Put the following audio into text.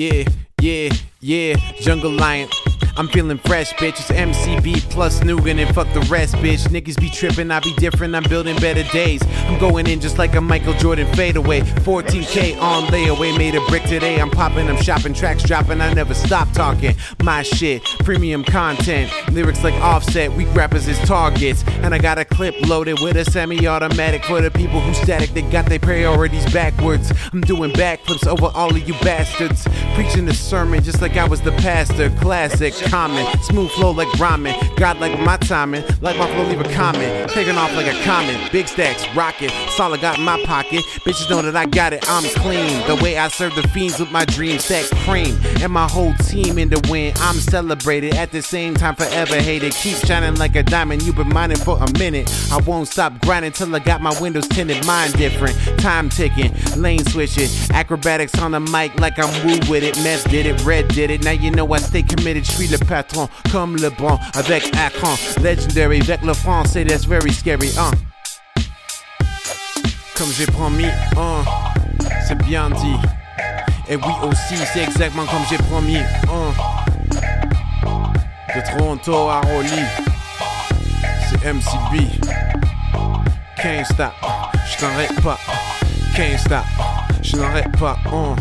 Yeah, yeah, yeah, Jungle Lion. I'm feeling fresh, bitch. It's MCB plus Nügun and fuck the rest, bitch. Niggas be tripping, I be different. I'm building better days. I'm going in just like a Michael Jordan fadeaway. 14K on layaway, made a brick today. I'm popping, I'm shopping, tracks dropping. I never stop talking. My shit, premium content. Lyrics like offset, weak rappers is targets. And I got a clip loaded with a semi automatic for the people who static. They got their priorities backwards. I'm doing backflips over all of you bastards. Preaching the sermon just like I was the pastor. Classic common. Smooth flow like ramen. God like my timing. Like my flow, leave a comment. Taking off like a comet. Big stacks, rocket. Solid got in my pocket. Bitches know that I got it, I'm clean. The way I serve the fiends with my dream stack cream. And my whole team in the win. I'm celebrated at the same time, forever hated. Keep shining like a diamond. You've been mining for a minute. I won't stop grinding till I got my windows tinted. Mine different. Time ticking. Lane switching. Acrobatics on the mic like I'm woo with it. Mess did it. Red did it. Now you know I stay committed. Suis le patron, comme le bon, avec Akron. Legendary, avec le français, that's very scary, hein. Comme j'ai promis, hein. C'est bien dit. Et oui aussi, c'est exactement comme j'ai promis, hein. De Toronto à Rolly, c'est MCB. Can't stop, je n'arrête pas. Can't stop, je n'arrête pas, hein.